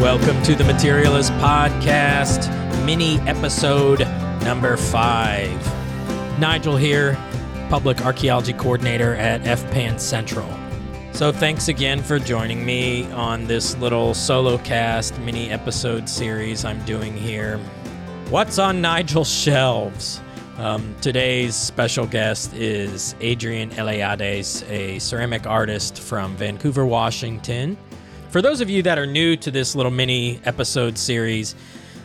Welcome to the Materialist Podcast, mini episode number five. Nigel here, public archaeology coordinator at FPAN Central. So, thanks again for joining me on this little solo cast mini episode series I'm doing here. What's on Nigel's shelves? Um, today's special guest is Adrienne Eliades, a ceramic artist from Vancouver, Washington. For those of you that are new to this little mini episode series,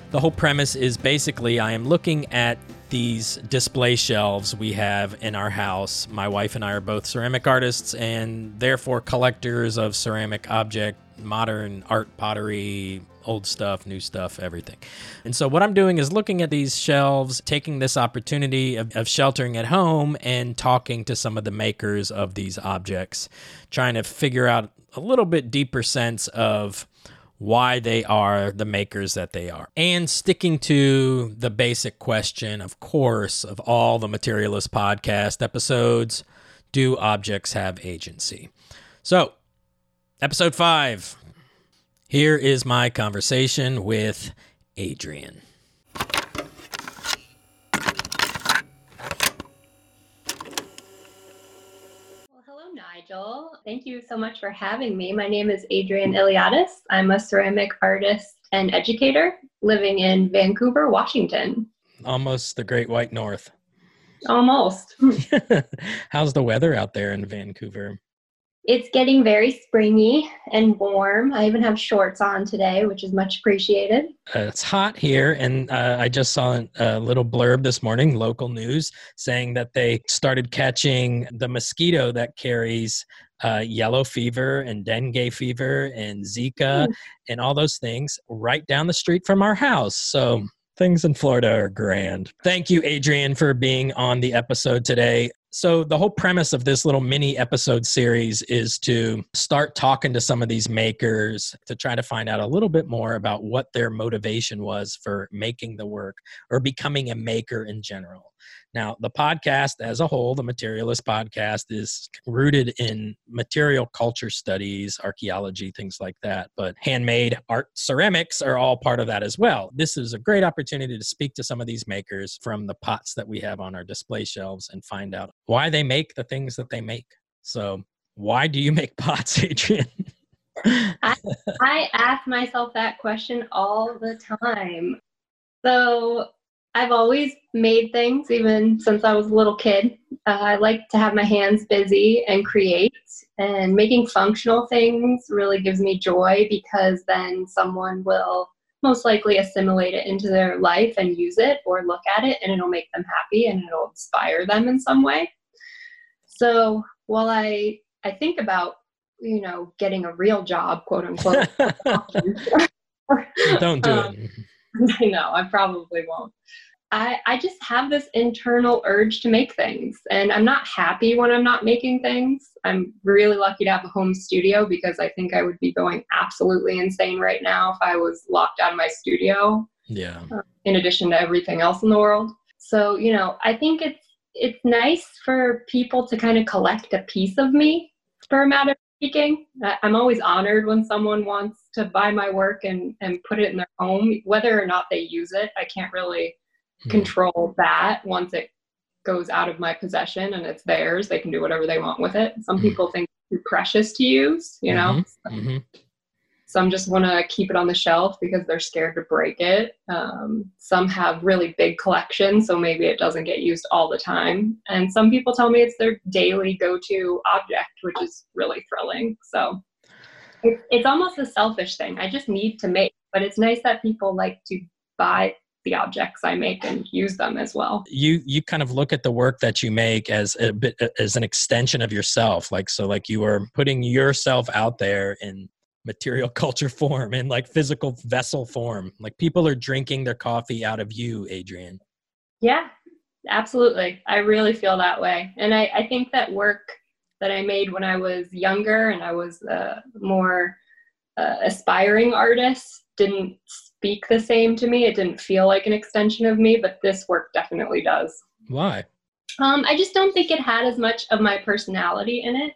the whole premise is basically I am looking at these display shelves we have in our house. My wife and I are both ceramic artists and therefore collectors of ceramic object, modern art, pottery, old stuff, new stuff, everything. And so, what I'm doing is looking at these shelves, taking this opportunity of, of, sheltering at home and talking to some of the makers of these objects, trying to figure out a little bit deeper sense of why they are the makers that they are. And sticking to the basic question, of course, of all the Materialist podcast episodes do objects have agency? So, episode five. Here is my conversation with Adrienne. Nigel. Thank you so much for having me. My name is Adrienne Eliades. I'm a ceramic artist and educator living in Vancouver, Washington. Almost the Great White North. Almost. How's the weather out there in Vancouver? It's getting very springy and warm. I even have shorts on today, which is much appreciated. Uh, it's hot here, and uh, I just saw a little blurb this morning, local news, saying that they started catching the mosquito that carries uh, yellow fever and dengue fever and Zika mm. and all those things right down the street from our house. So things in Florida are grand. Thank you, Adrienne, for being on the episode today. So, the whole premise of this little mini episode series is to start talking to some of these makers to try to find out a little bit more about what their motivation was for making the work or becoming a maker in general. Now, the podcast as a whole, the Materialist podcast, is rooted in material culture studies, archaeology, things like that. But handmade art ceramics are all part of that as well. This is a great opportunity to speak to some of these makers from the pots that we have on our display shelves and find out why they make the things that they make. So, why do you make pots, Adrienne? I, I ask myself that question all the time. So, I've always made things, even since I was a little kid. Uh, I like to have my hands busy and create, and making functional things really gives me joy because then someone will most likely assimilate it into their life and use it or look at it, and it'll make them happy and it'll inspire them in some way. So while I I think about you know getting a real job, quote unquote, don't do um, it. I know, I probably won't. I, I just have this internal urge to make things and I'm not happy when I'm not making things. I'm really lucky to have a home studio because I think I would be going absolutely insane right now if I was locked out of my studio. Yeah. Uh, in addition to everything else in the world. So, you know, I think it's it's nice for people to kind of collect a piece of me for a matter of speaking. I'm always honored when someone wants to buy my work and, and put it in their home, whether or not they use it. I can't really Hmm. control that once it goes out of my possession and it's theirs. They can do whatever they want with it. Some mm-hmm. people think it's precious to use, you know. Mm-hmm. Some just want to keep it on the shelf because they're scared to break it. Um, some have really big collections, so maybe it doesn't get used all the time. And some people tell me it's their daily go-to object, which is really thrilling. So it's, it's almost a selfish thing. I just need to make, but it's nice that people like to buy the objects I make and use them as well. You you kind of look at the work that you make as a bit as an extension of yourself, like so like you are putting yourself out there in material culture form and like physical vessel form. Like people are drinking their coffee out of you, Adrienne. Yeah, absolutely. I really feel that way. And I, I think that work that I made when I was younger and I was a more uh, aspiring artist didn't speak the same to me. It didn't feel like an extension of me, but this work definitely does. Why? Um, I just don't think it had as much of my personality in it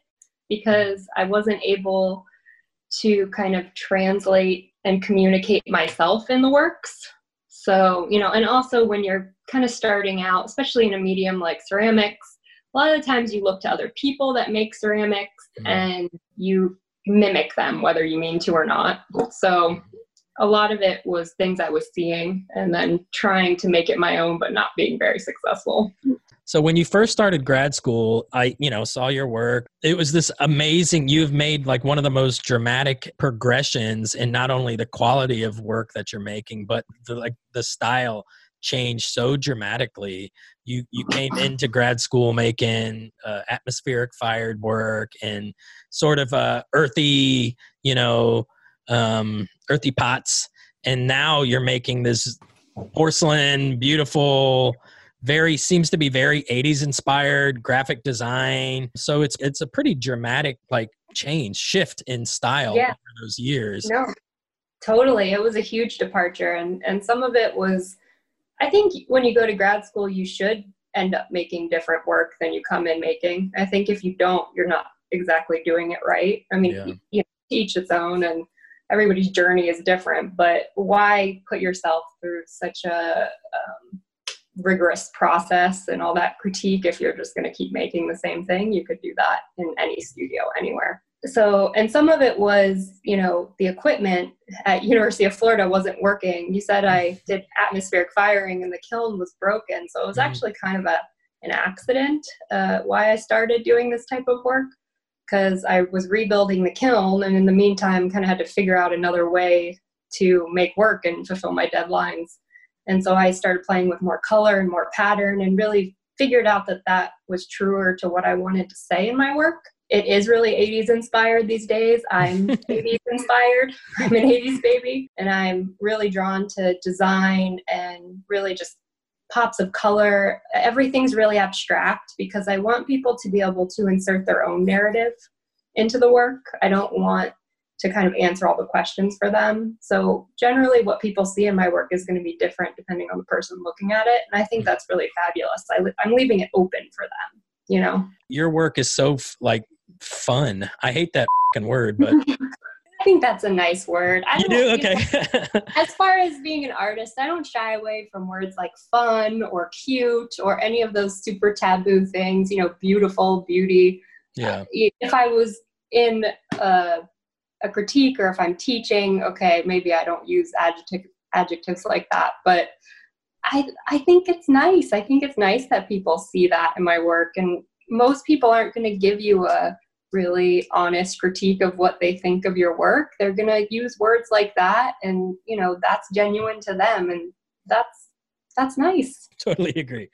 because I wasn't able to kind of translate and communicate myself in the works. So, you know, and also when you're kind of starting out, especially in a medium like ceramics, a lot of the times you look to other people that make ceramics mm-hmm. and you mimic them, whether you mean to or not. So, a lot of it was things I was seeing and then trying to make it my own, but not being very successful. So when you first started grad school, I, you know, saw your work. It was this amazing you've made like one of the most dramatic progressions in not only the quality of work that you're making, but the like the style changed so dramatically. You you came into grad school making uh, atmospheric fired work and sort of uh, earthy, you know, um, earthy pots, and now you're making this porcelain, beautiful very seems to be very 80s inspired graphic design. So it's it's a pretty dramatic like change shift in style yeah. over those years. No totally. It was a huge departure and and some of it was i think when you go to grad school you should end up making different work than you come in making. I think if you don't you're not exactly doing it right. I mean yeah. you know, each its own and everybody's journey is different but why put yourself through such a um, rigorous process and all that critique if you're just going to keep making the same thing you could do that in any studio anywhere. So and some of it was you know the equipment at university of florida wasn't working. You said i did atmospheric firing and the kiln was broken. So it was mm-hmm. actually kind of a an accident uh, why i started doing this type of work because i was rebuilding the kiln and in the meantime kind of had to figure out another way to make work and fulfill my deadlines and so I started playing with more color and more pattern and really figured out that that was truer to what I wanted to say in my work. It is really 80s inspired these days. I'm 80s inspired. I'm an 80s baby. And I'm really drawn to design and really just pops of color. Everything's really abstract because I want people to be able to insert their own narrative into the work. I don't want to kind of answer all the questions for them. So generally what people see in my work is going to be different depending on the person looking at it. And I think that's really fabulous. I, am leaving it open for them, you know? Your work is so like fun. I hate that word, but I think that's a nice word. I you do? Okay. as far as being an artist, I don't shy away from words like fun or cute or any of those super taboo things, you know, beautiful, beauty. Yeah. Uh, if I was in a a critique or if I'm teaching, okay, maybe I don't use adjective, adjectives like that. But I, I think it's nice. I think it's nice that people see that in my work. And most people aren't going to give you a really honest critique of what they think of your work. They're going to use words like that. And, you know, that's genuine to them. And that's, that's nice. Totally agree.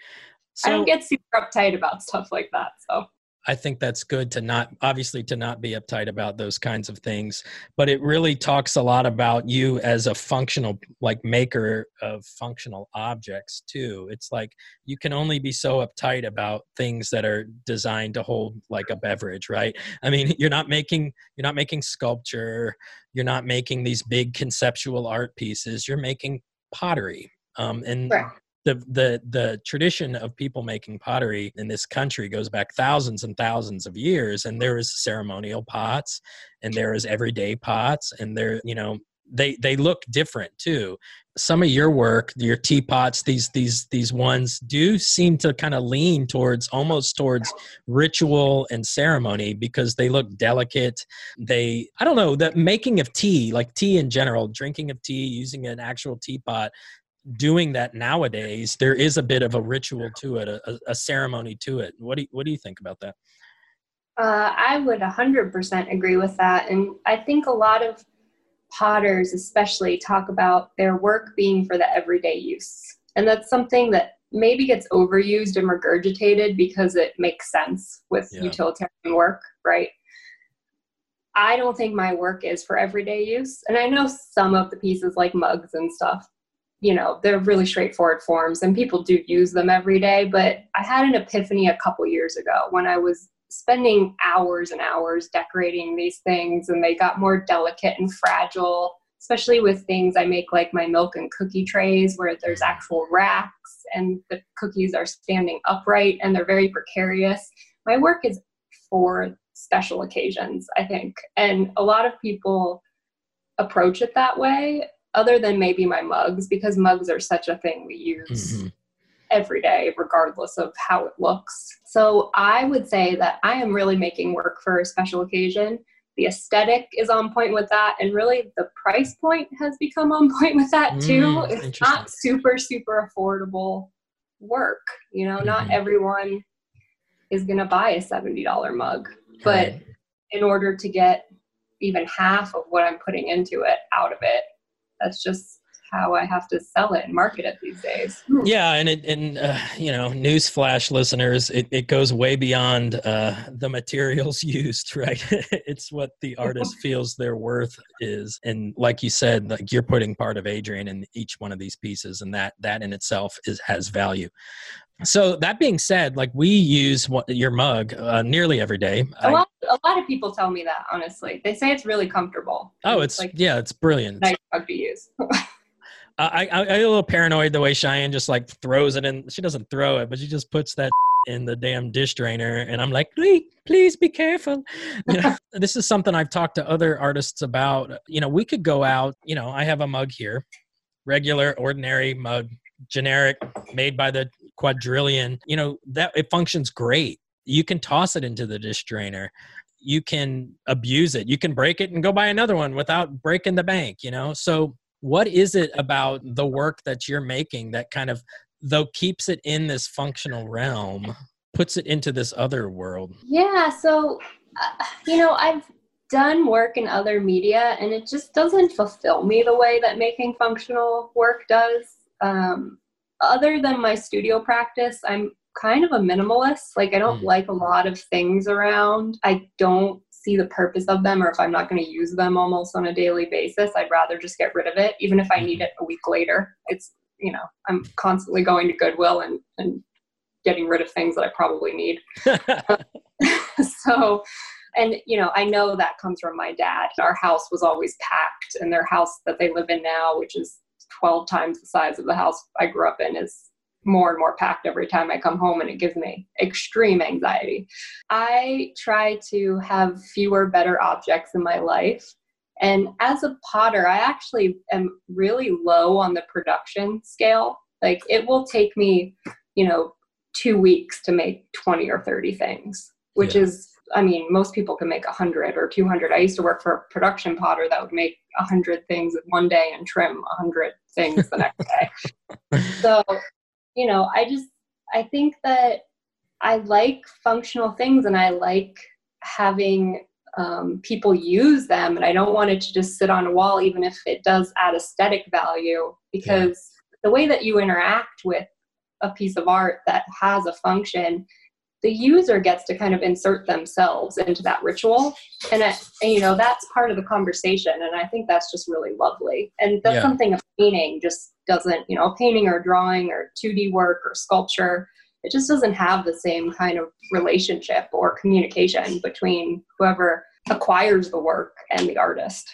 So, I don't get super uptight about stuff like that. So I think that's good to not obviously to not be uptight about those kinds of things, but it really talks a lot about you as a functional like maker of functional objects too. It's like you can only be so uptight about things that are designed to hold like a beverage, right? I mean, you're not making you're not making sculpture, you're not making these big conceptual art pieces, you're making pottery. Um, and right the the the tradition of people making pottery in this country goes back thousands and thousands of years and there is ceremonial pots and there is everyday pots and there you know they they look different too. Some of your work your teapots these these these ones do seem to kind of lean towards almost towards ritual and ceremony because they look delicate. They i don't know the making of tea like tea in general drinking of tea using an actual teapot doing that nowadays, there is a bit of a ritual to it, a, a ceremony to it. What do you, what do you think about that? Uh, I would 100% agree with that. And I think a lot of potters, especially, talk about their work being for the everyday use. And that's something that maybe gets overused and regurgitated because it makes sense with yeah. utilitarian work, right? I don't think my work is for everyday use. And I know some of the pieces like mugs and stuff you know they're really straightforward forms and people do use them every day but i had an epiphany a couple years ago when i was spending hours and hours decorating these things and they got more delicate and fragile especially with things i make like my milk and cookie trays where there's mm. actual racks and the cookies are standing upright and they're very precarious. My work is for special occasions i think and a lot of people approach it that way other than maybe my mugs because mugs are such a thing we use mm-hmm. every day regardless of how it looks so i would say that i am really making work for a special occasion the aesthetic is on point with that and really the price point has become on point with that too mm, it's not super super affordable work you know mm-hmm. not everyone is going to buy a $70 mug but right. in order to get even half of what i'm putting into it out of it that's just how I have to sell it and market it these days. Yeah, and it, and uh, you know, newsflash listeners, it, it goes way beyond uh, the materials used, right? it's what the artist feels their worth is, and like you said, like you're putting part of Adrienne in each one of these pieces, and that that in itself is has value. So that being said, like we use what, your mug uh, nearly every day. A lot, a lot of people tell me that. Honestly, they say it's really comfortable. Oh, it's, it's like yeah, it's brilliant. Nice mug to use. I, I, I get a little paranoid the way Cheyenne just like throws it in. She doesn't throw it, but she just puts that in the damn dish drainer, and I'm like, please, please be careful. You know, this is something I've talked to other artists about. You know, we could go out. You know, I have a mug here, regular, ordinary mug, generic, made by the quadrillion. You know that it functions great. You can toss it into the dish drainer you can abuse it you can break it and go buy another one without breaking the bank you know so what is it about the work that you're making that kind of though keeps it in this functional realm puts it into this other world yeah so uh, you know i've done work in other media and it just doesn't fulfill me the way that making functional work does um, other than my studio practice i'm kind of a minimalist like i don't mm. like a lot of things around i don't see the purpose of them or if I'm not going to use them almost on a daily basis, I'd rather just get rid of it, even if I need it a week later. It's, you know, I'm constantly going to Goodwill and, and getting rid of things that I probably need. so, and you know, I know that comes from my dad. Our house was always packed, and their house that they live in now, which is 12 times the size of the house I grew up in, is more and more packed every time I come home, and it gives me extreme anxiety. I try to have fewer, better objects in my life. And as a potter, I actually am really low on the production scale. Like it will take me, you know, two weeks to make 20 or 30 things, which yeah. is, I mean, most people can make 100 or 200. I used to work for a production potter that would make 100 things in one day and trim 100 things the next day. so you know, I just, I think that I like functional things and I like having um, people use them. And I don't want it to just sit on a wall, even if it does add aesthetic value, because yeah. the way that you interact with a piece of art that has a function the user gets to kind of insert themselves into that ritual and, it, and, you know that's part of the conversation and i think that's just really lovely and that's yeah. something a painting just doesn't you know painting or drawing or 2d work or sculpture it just doesn't have the same kind of relationship or communication between whoever acquires the work and the artist.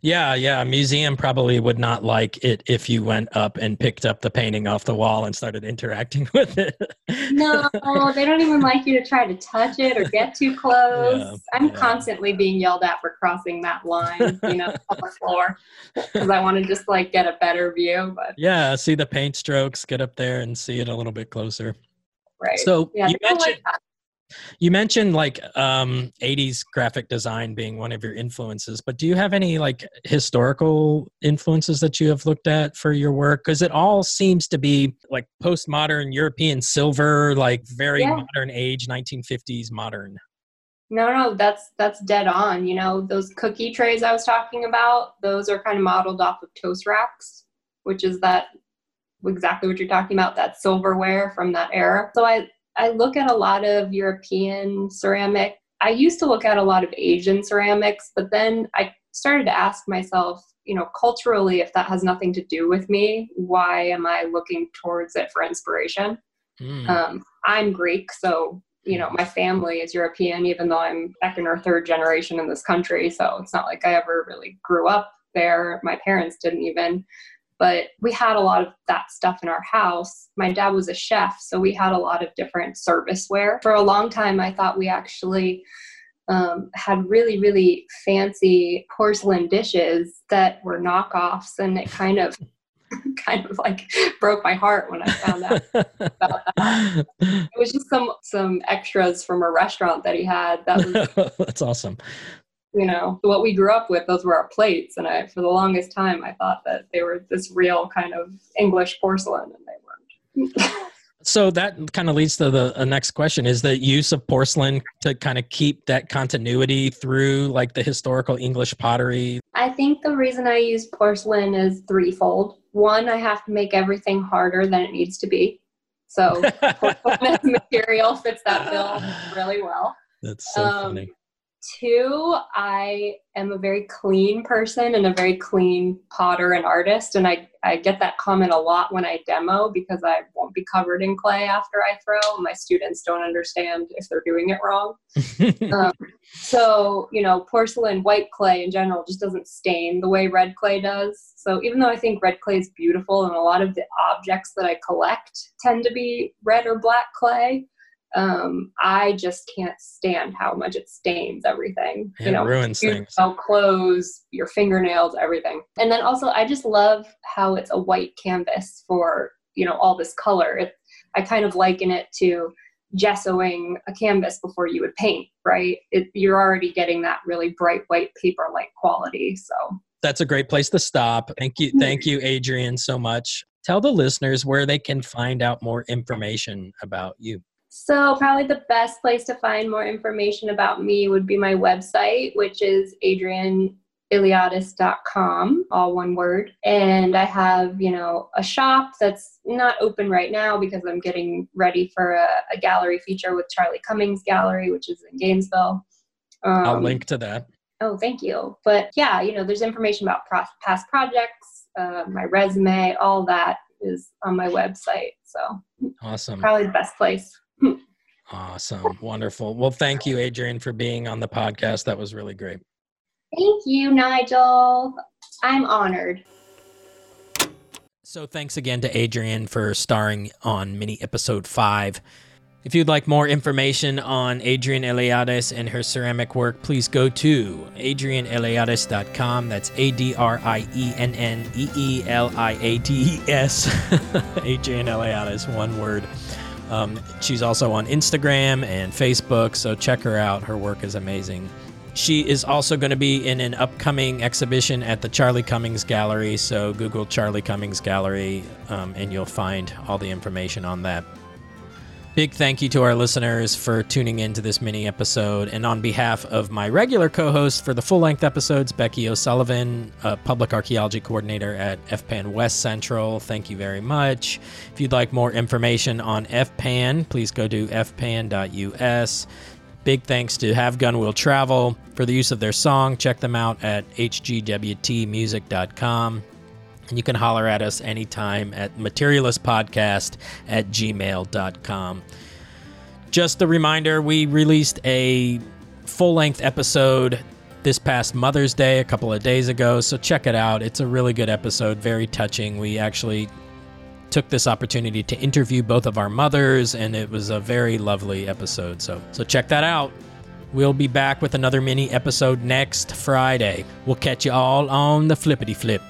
Yeah, yeah. A museum probably would not like it if you went up and picked up the painting off the wall and started interacting with it. no, they don't even like you to try to touch it or get too close. Yeah, I'm yeah. constantly being yelled at for crossing that line, you know, on the floor because I want to just like get a better view. But yeah, see the paint strokes, get up there and see it a little bit closer. Right. So yeah, you mentioned like you mentioned like um, 80s graphic design being one of your influences, but do you have any like historical influences that you have looked at for your work? Because it all seems to be like postmodern European silver, like very yeah. modern age, 1950s modern. No, no, that's that's dead on. You know, those cookie trays I was talking about, those are kind of modeled off of toast racks, which is that exactly what you're talking about, that silverware from that era. So I I look at a lot of European ceramic. I used to look at a lot of Asian ceramics, but then I started to ask myself, you know, culturally, if that has nothing to do with me, why am I looking towards it for inspiration? Mm. Um, I'm Greek, so you know, my family is European, even though I'm second or third generation in this country. So it's not like I ever really grew up there. My parents didn't even but we had a lot of that stuff in our house. My dad was a chef, so we had a lot of different serviceware. For a long time, I thought we actually um, had really, really fancy porcelain dishes that were knockoffs, and it kind of kind of like broke my heart when I found out about that. It was just some some extras from a restaurant that he had. That was That's awesome. You know what we grew up with. Those were our plates, and I for the longest time I thought that they were this real kind of English porcelain, and they weren't. So that kind of leads to the uh, next question: Is the use of porcelain to kind of keep that continuity through, like the historical English pottery? I think the reason I use porcelain is threefold. One, I have to make everything harder than it needs to be. So porcelain as material fits that bill really well. That's so Um, funny. Two, I am a very clean person and a very clean potter and artist. And I, I get that comment a lot when I demo because I won't be covered in clay after I throw. My students don't understand if they're doing it wrong. Um, so, you know, porcelain, white clay in general just doesn't stain the way red clay does. So, even though I think red clay is beautiful and a lot of the objects that I collect tend to be red or black clay, um, I just can't stand how much it stains everything. it you know, ruins your things. clothes, your fingernails, everything. And then also, I just love how it's a white canvas for you know all this color. It, I kind of liken it to gessoing a canvas before you would paint, right? It, you're already getting that really bright white paper-like quality. So That's a great place to stop. Thank you, thank you, Adrienne, so much. Tell the listeners where they can find out more information about you. So, probably the best place to find more information about me would be my website, which is adrienneeliades.com, all one word. And I have, you know, a shop that's not open right now because I'm getting ready for a, a gallery feature with Charlie Cummings Gallery, which is in Gainesville. Um, I'll link to that. Oh, thank you. But yeah, you know, there's information about pro- past projects, uh, my resume, all that is on my website. So, Awesome. probably the best place. Awesome. Wonderful. Well, thank you, Adrienne, for being on the podcast. That was really great. Thank you, Nigel. I'm honored. So, thanks again to Adrienne for starring on mini episode five. If you'd like more information on Adrienne Eliades and her ceramic work, please go to adrienneeliades.com. That's A D R I E N N E E L I A D E S. Adrienne Eliades, one word. Um, she's also on Instagram and Facebook, so check her out. Her work is amazing. She is also going to be in an upcoming exhibition at the Charlie Cummings Gallery, so Google Charlie Cummings Gallery um, and you'll find all the information on that. Big thank you to our listeners for tuning in to this mini episode. And on behalf of my regular co host for the full length episodes, Becky O'Sullivan, a public archaeology coordinator at FPAN West Central, thank you very much. If you'd like more information on FPAN, please go to fpan.us. Big thanks to Have Gun Will Travel for the use of their song. Check them out at hgwtmusic.com. And you can holler at us anytime at materialistpodcast at gmail.com. Just a reminder we released a full length episode this past Mother's Day a couple of days ago, so check it out. It's a really good episode, very touching. We actually took this opportunity to interview both of our mothers, and it was a very lovely episode. So, so check that out. We'll be back with another mini episode next Friday. We'll catch you all on the flippity flip.